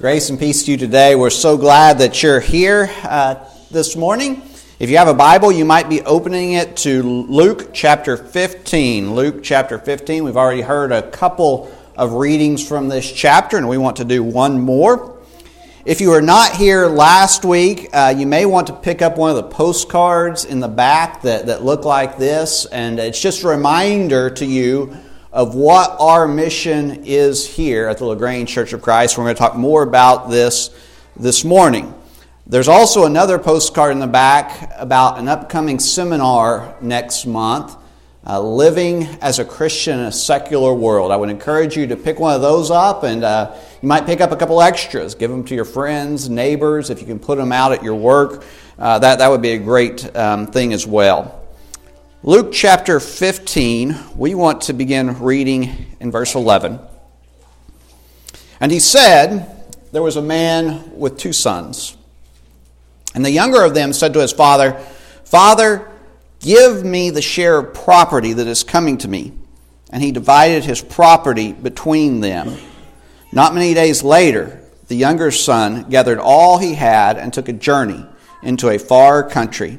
Grace and peace to you today. We're so glad that you're here uh, this morning. If you have a Bible, you might be opening it to Luke chapter 15. Luke chapter 15. We've already heard a couple of readings from this chapter, and we want to do one more. If you were not here last week, uh, you may want to pick up one of the postcards in the back that, that look like this, and it's just a reminder to you of what our mission is here at the LaGrange Church of Christ. We're going to talk more about this this morning. There's also another postcard in the back about an upcoming seminar next month, uh, Living as a Christian in a Secular World. I would encourage you to pick one of those up, and uh, you might pick up a couple extras. Give them to your friends, neighbors, if you can put them out at your work. Uh, that, that would be a great um, thing as well. Luke chapter 15, we want to begin reading in verse 11. And he said, There was a man with two sons. And the younger of them said to his father, Father, give me the share of property that is coming to me. And he divided his property between them. Not many days later, the younger son gathered all he had and took a journey into a far country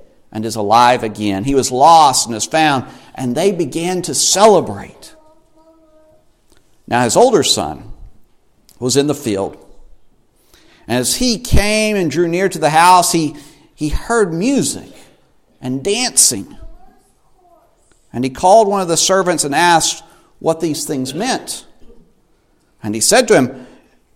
and is alive again. He was lost and is found, and they began to celebrate. Now, his older son was in the field. And as he came and drew near to the house, he, he heard music and dancing. And he called one of the servants and asked what these things meant. And he said to him,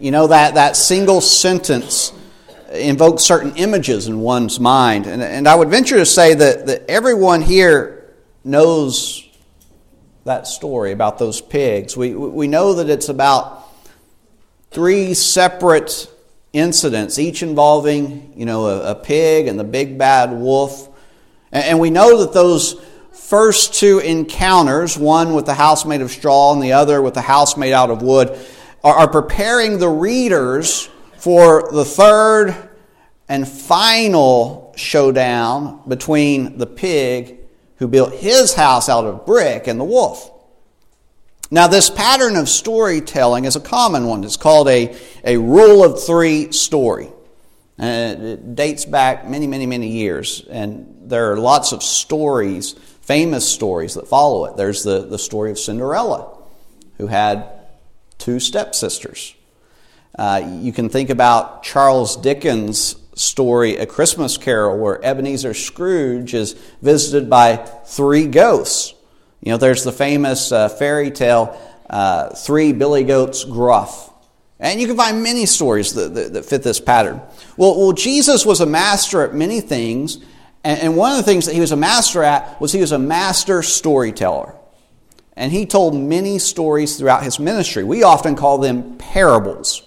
You know, that, that single sentence invokes certain images in one's mind. And, and I would venture to say that, that everyone here knows that story about those pigs. We, we know that it's about three separate incidents, each involving, you know, a, a pig and the big bad wolf. And, and we know that those first two encounters, one with the house made of straw and the other with the house made out of wood, are preparing the readers for the third and final showdown between the pig who built his house out of brick and the wolf. Now, this pattern of storytelling is a common one. It's called a, a rule of three story. And it dates back many, many, many years. And there are lots of stories, famous stories that follow it. There's the, the story of Cinderella, who had two stepsisters. Uh, you can think about Charles Dickens' story, A Christmas Carol, where Ebenezer Scrooge is visited by three ghosts. You know, there's the famous uh, fairy tale, uh, Three Billy Goats Gruff. And you can find many stories that, that, that, fit this pattern. Well, well, Jesus was a master at many things, and, and one of the things that he was a master at was he was a master storyteller. And he told many stories throughout his ministry. We often call them parables.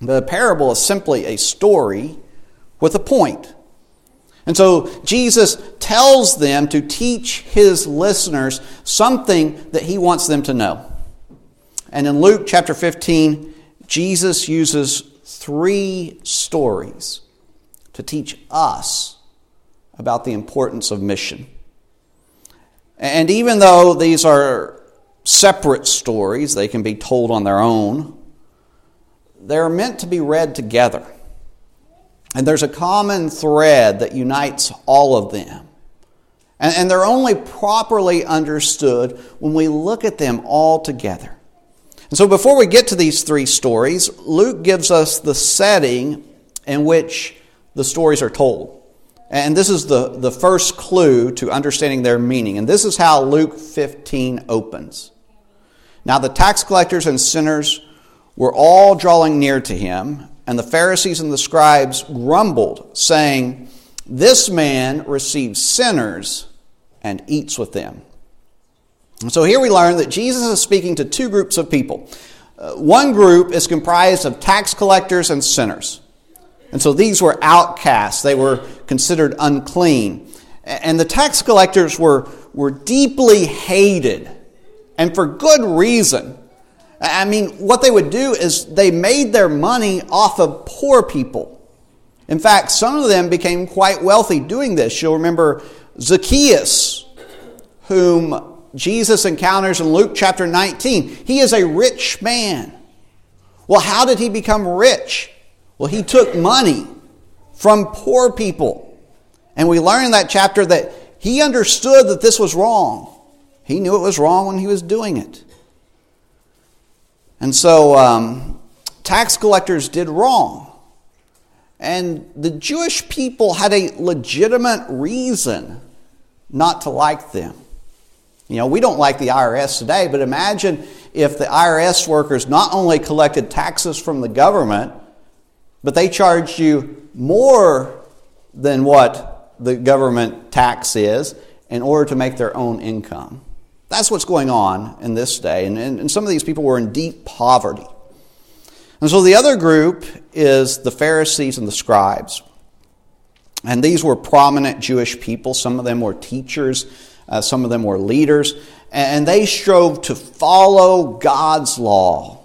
The parable is simply a story with a point. And so Jesus tells them to teach his listeners something that he wants them to know. And in Luke chapter 15, Jesus uses three stories to teach us about the importance of mission. And even though these are separate stories, they can be told on their own, they're meant to be read together. And there's a common thread that unites all of them. And, and they're only properly understood when we look at them all together. And so before we get to these three stories, Luke gives us the setting in which the stories are told. And this is the, the first clue to understanding their meaning. And this is how Luke 15 opens. Now the tax collectors and sinners were all drawing near to him, and the Pharisees and the scribes grumbled, saying, This man receives sinners and eats with them. So here we learn that Jesus is speaking to two groups of people. Uh, one group is comprised of tax collectors and sinners. And so these were outcasts, they were considered unclean. And the tax collectors were, were deeply hated, and for good reason. I mean, what they would do is they made their money off of poor people. In fact, some of them became quite wealthy doing this. You'll remember Zacchaeus, whom Jesus encounters in Luke chapter 19. He is a rich man. Well, how did he become rich? Well, he took money from poor people. And we learn in that chapter that he understood that this was wrong. He knew it was wrong when he was doing it. And so um, tax collectors did wrong. And the Jewish people had a legitimate reason not to like them. You know, we don't like the IRS today, but imagine if the IRS workers not only collected taxes from the government, but they charged you more than what the government tax is in order to make their own income. That's what's going on in this day. And, and, and some of these people were in deep poverty. And so the other group is the Pharisees and the scribes. And these were prominent Jewish people. Some of them were teachers, uh, some of them were leaders. And they strove to follow God's law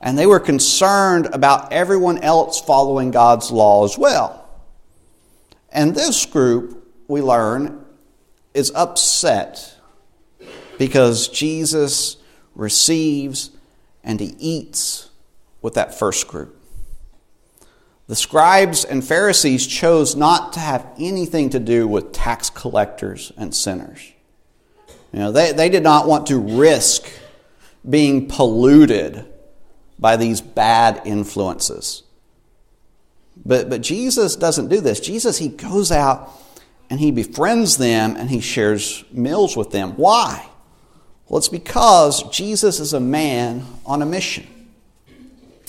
and they were concerned about everyone else following God's law as well. And this group, we learn, is upset because Jesus receives and he eats with that first group. The scribes and Pharisees chose not to have anything to do with tax collectors and sinners. You know, they, they did not want to risk being polluted by these bad influences. But, but Jesus doesn't do this. Jesus, he goes out and he befriends them and he shares meals with them. Why? Well, it's because Jesus is a man on a mission.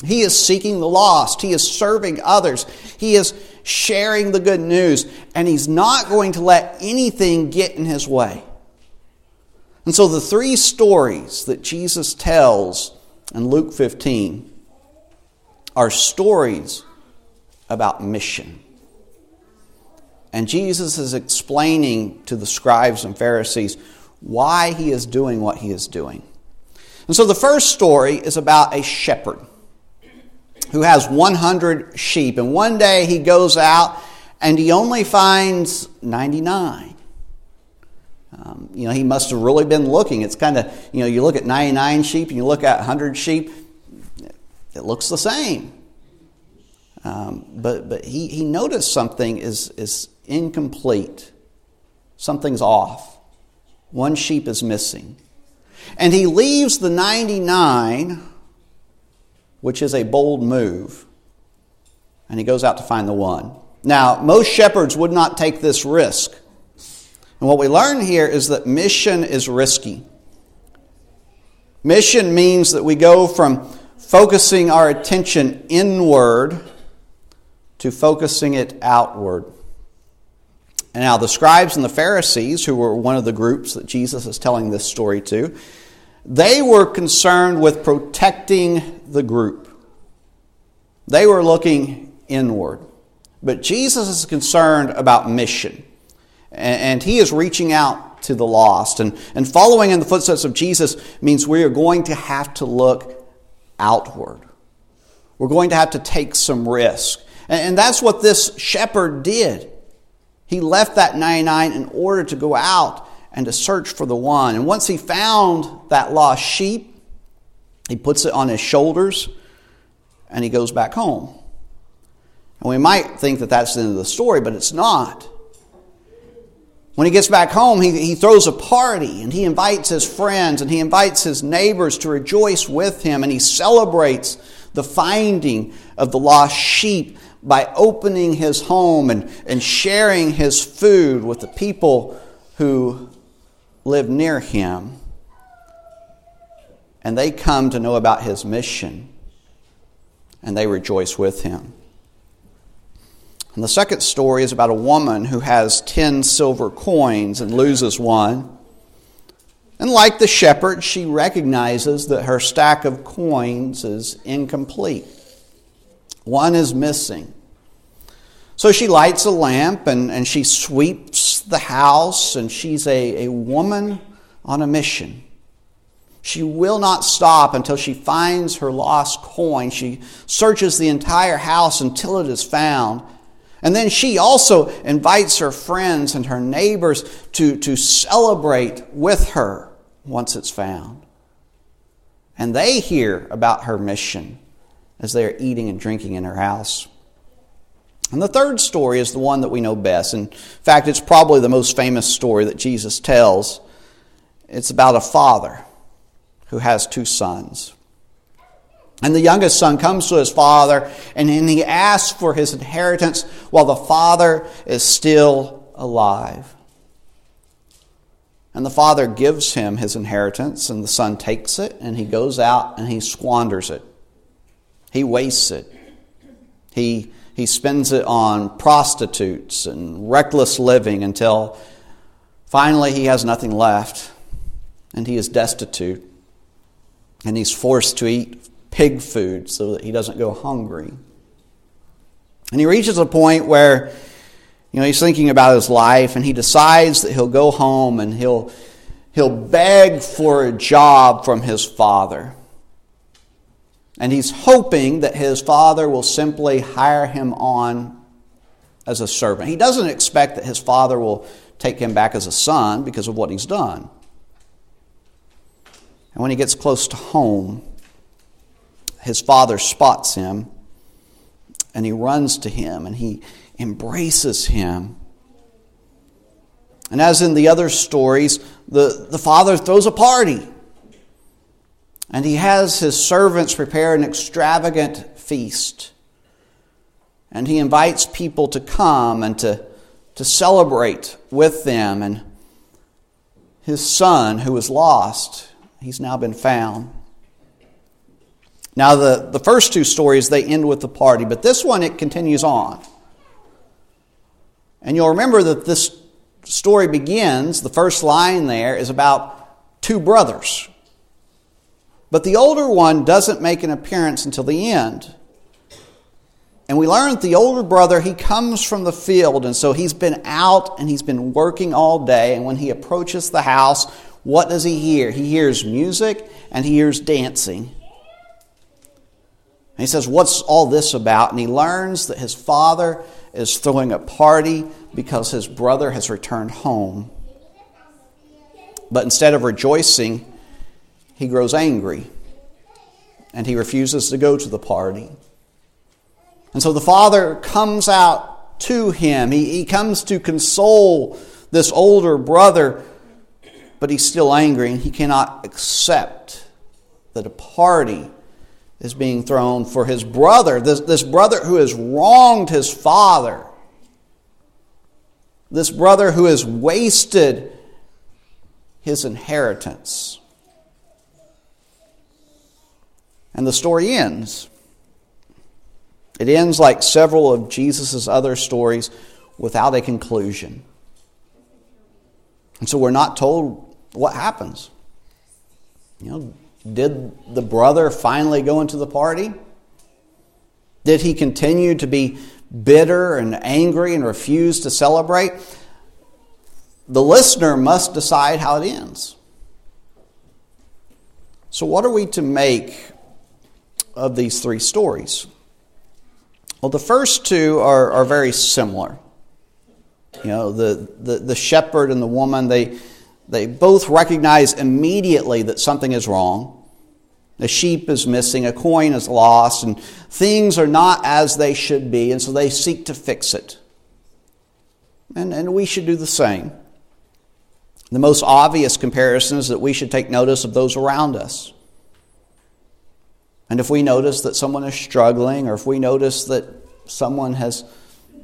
He is seeking the lost. He is serving others. He is sharing the good news. And he's not going to let anything get in his way. And so the three stories that Jesus tells and Luke 15 are stories about mission. And Jesus is explaining to the scribes and Pharisees why he is doing what he is doing. And so the first story is about a shepherd who has 100 sheep. And one day he goes out and he only finds 99. Um, you know, he must have really been looking. It's kind of, you know, you look at 99 sheep and you look at 100 sheep, it looks the same. Um, but but he, he noticed something is, is incomplete. Something's off. One sheep is missing. And he leaves the 99, which is a bold move, and he goes out to find the one. Now, most shepherds would not take this risk. And what we learn here is that mission is risky. Mission means that we go from focusing our attention inward to focusing it outward. And now, the scribes and the Pharisees, who were one of the groups that Jesus is telling this story to, they were concerned with protecting the group. They were looking inward. But Jesus is concerned about mission. And he is reaching out to the lost. And, and following in the footsteps of Jesus means we are going to have to look outward. We're going to have to take some risk. And, and that's what this shepherd did. He left that 99 in order to go out and to search for the one. And once he found that lost sheep, he puts it on his shoulders and he goes back home. And we might think that that's the end of the story, but it's not. When he gets back home, he, he throws a party and he invites his friends and he invites his neighbors to rejoice with him and he celebrates the finding of the lost sheep by opening his home and, and sharing his food with the people who live near him. And they come to know about his mission and they rejoice with him. And the second story is about a woman who has 10 silver coins and loses one. And like the shepherd, she recognizes that her stack of coins is incomplete. One is missing. So she lights a lamp and, and she sweeps the house, and she's a, a woman on a mission. She will not stop until she finds her lost coin. She searches the entire house until it is found. And then she also invites her friends and her neighbors to, to celebrate with her once it's found. And they hear about her mission as they are eating and drinking in her house. And the third story is the one that we know best. In fact, it's probably the most famous story that Jesus tells. It's about a father who has two sons. And the youngest son comes to his father and he asks for his inheritance while the father is still alive. And the father gives him his inheritance, and the son takes it and he goes out and he squanders it. He wastes it. He, he spends it on prostitutes and reckless living until finally he has nothing left and he is destitute and he's forced to eat pig food so that he doesn't go hungry. And he reaches a point where, you know, he's thinking about his life and he decides that he'll go home and he'll, he'll beg for a job from his father. And he's hoping that his father will simply hire him on as a servant. He doesn't expect that his father will take him back as a son because of what he's done. And when he gets close to home, his father spots him and he runs to him and he embraces him. And as in the other stories, the, the father throws a party. And he has his servants prepare an extravagant feast. And he invites people to come and to, to celebrate with them. And his son, who was lost, he's now been found. Now, the, the first two stories, they end with the party, but this one, it continues on. And you'll remember that this story begins, the first line there is about two brothers. But the older one doesn't make an appearance until the end. And we learn that the older brother, he comes from the field, and so he's been out and he's been working all day. And when he approaches the house, what does he hear? He hears music and he hears dancing. And he says, What's all this about? And he learns that his father is throwing a party because his brother has returned home. But instead of rejoicing, he grows angry and he refuses to go to the party. And so the father comes out to him. He, he comes to console this older brother, but he's still angry and he cannot accept that a party is being thrown for his brother, this, this brother who has wronged his father, this brother who has wasted his inheritance. And the story ends. It ends like several of Jesus' other stories without a conclusion. And so we're not told what happens. You know, did the brother finally go into the party? Did he continue to be bitter and angry and refuse to celebrate? The listener must decide how it ends. So, what are we to make of these three stories? Well, the first two are, are very similar. You know, the, the, the shepherd and the woman, they, they both recognize immediately that something is wrong. A sheep is missing, a coin is lost, and things are not as they should be, and so they seek to fix it. And, and we should do the same. The most obvious comparison is that we should take notice of those around us. And if we notice that someone is struggling, or if we notice that someone has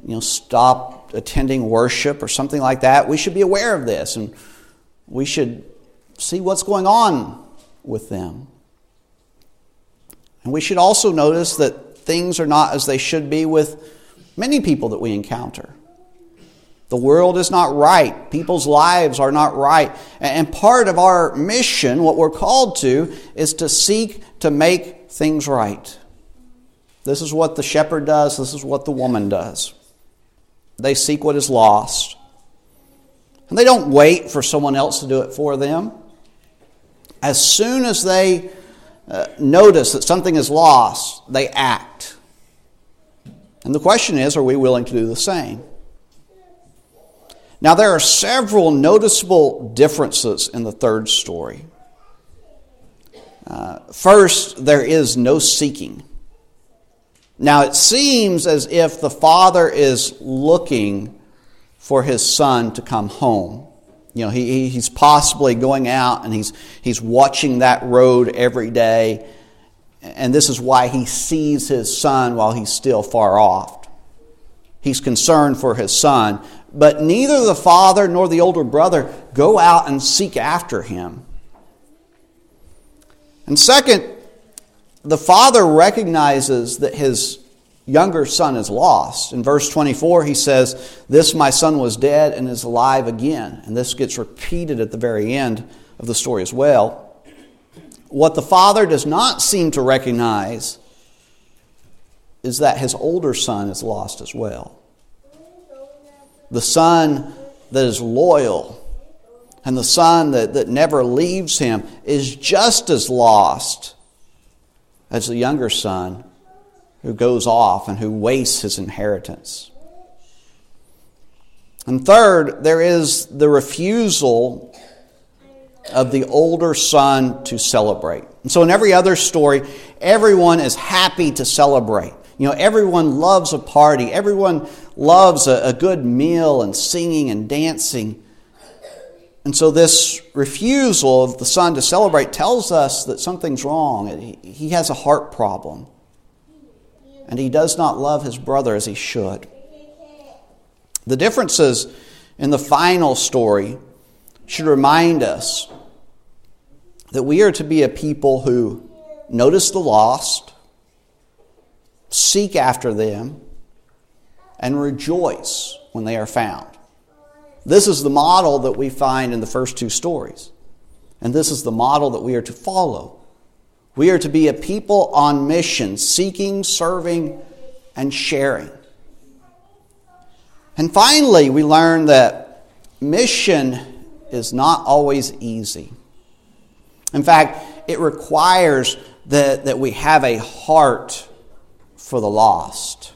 you know, stopped attending worship or something like that, we should be aware of this and we should see what's going on with them. And we should also notice that things are not as they should be with many people that we encounter. The world is not right. People's lives are not right. And part of our mission, what we're called to, is to seek to make things right. This is what the shepherd does, this is what the woman does. They seek what is lost. And they don't wait for someone else to do it for them. As soon as they uh, notice that something is lost, they act. And the question is are we willing to do the same? Now, there are several noticeable differences in the third story. Uh, first, there is no seeking. Now, it seems as if the father is looking for his son to come home. You know, he, he's possibly going out and he's, he's watching that road every day. And this is why he sees his son while he's still far off. He's concerned for his son. But neither the father nor the older brother go out and seek after him. And second, the father recognizes that his younger son is lost. In verse 24, he says, This my son was dead and is alive again. And this gets repeated at the very end of the story as well. What the father does not seem to recognize is that his older son is lost as well. The son that is loyal and the son that, that never leaves him is just as lost as the younger son who goes off and who wastes his inheritance. And third, there is the refusal of the older son to celebrate. And so in every other story, everyone is happy to celebrate. You know, everyone loves a party, everyone loves a, a good meal and singing and dancing. And so, this refusal of the son to celebrate tells us that something's wrong. He has a heart problem and he does not love his brother as he should. The differences in the final story should remind us that we are to be a people who notice the lost, seek after them, and rejoice when they are found. This is the model that we find in the first two stories. And this is the model that we are to follow. We are to be a people on mission, seeking, serving, and sharing. And finally, we learn that mission is not always easy. In fact, it requires that, that we have a heart for the lost.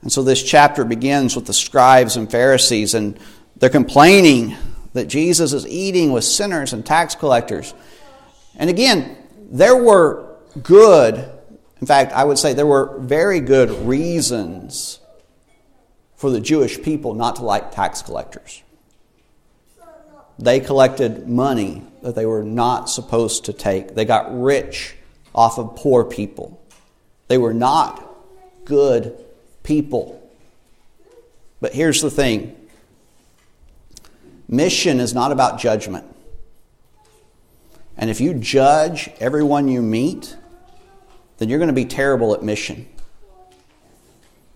And so this chapter begins with the scribes and Pharisees, and they're complaining that Jesus is eating with sinners and tax collectors. And again, there were good, in fact, I would say there were very good reasons for the Jewish people not to like tax collectors. They collected money that they were not supposed to take. They got rich off of poor people. They were not good people. But here's the thing mission is not about judgment. And if you judge everyone you meet, then you're going to be terrible at mission.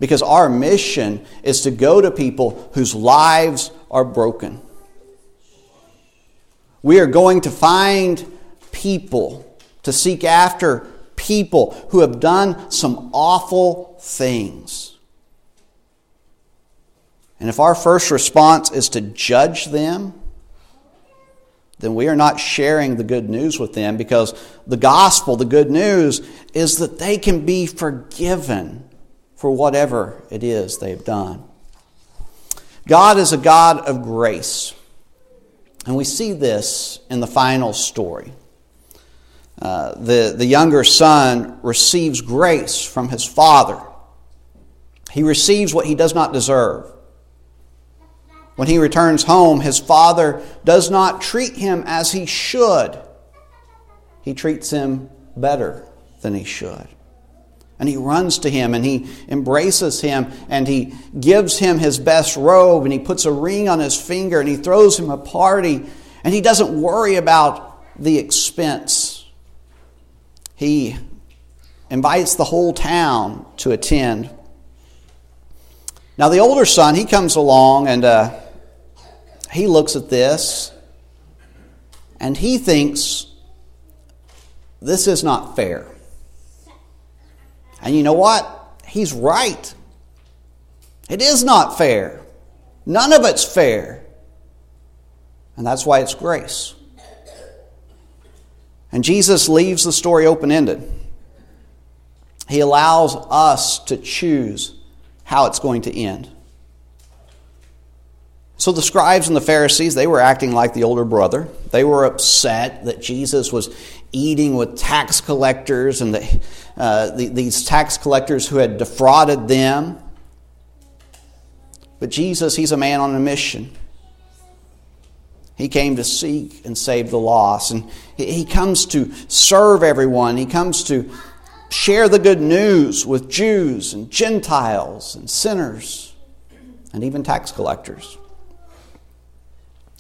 Because our mission is to go to people whose lives are broken. We are going to find people, to seek after people who have done some awful things. And if our first response is to judge them, then we are not sharing the good news with them because the gospel, the good news, is that they can be forgiven for whatever it is they've done. God is a God of grace. And we see this in the final story. Uh, the, the younger son receives grace from his father. He receives what he does not deserve. When he returns home, his father does not treat him as he should. He treats him better than he should. And he runs to him and he embraces him and he gives him his best robe and he puts a ring on his finger and he throws him a party and he doesn't worry about the expense. He invites the whole town to attend. Now, the older son, he comes along and uh, he looks at this and he thinks this is not fair. And you know what? He's right. It is not fair. None of it's fair. And that's why it's grace. And Jesus leaves the story open ended. He allows us to choose how it's going to end. So the scribes and the Pharisees, they were acting like the older brother. They were upset that Jesus was eating with tax collectors and uh, the, these tax collectors who had defrauded them. But Jesus, he's a man on a mission. He came to seek and save the lost. And he comes to serve everyone. He comes to share the good news with Jews and Gentiles and sinners and even tax collectors.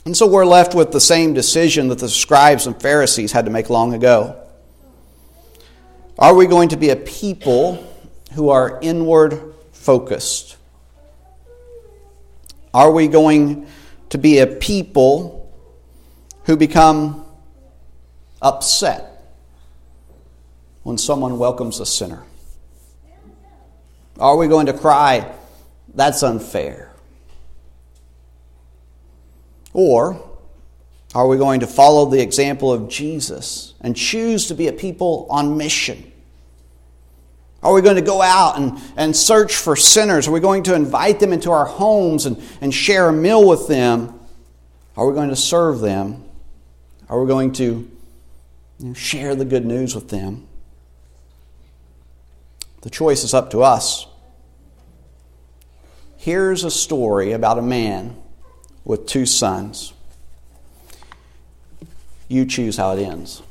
And so we're left with the same decision that the scribes and Pharisees had to make long ago. Are we going to be a people who are inward focused? Are we going to be a people who become upset when someone welcomes a sinner? Are we going to cry, that's unfair? Or are we going to follow the example of Jesus and choose to be a people on mission? Are we going to go out and, and search for sinners? Are we going to invite them into our homes and, and share a meal with them? Are we going to serve them? Are we going to you know, share the good news with them? The choice is up to us. Here's a story about a man with two sons. You choose how it ends.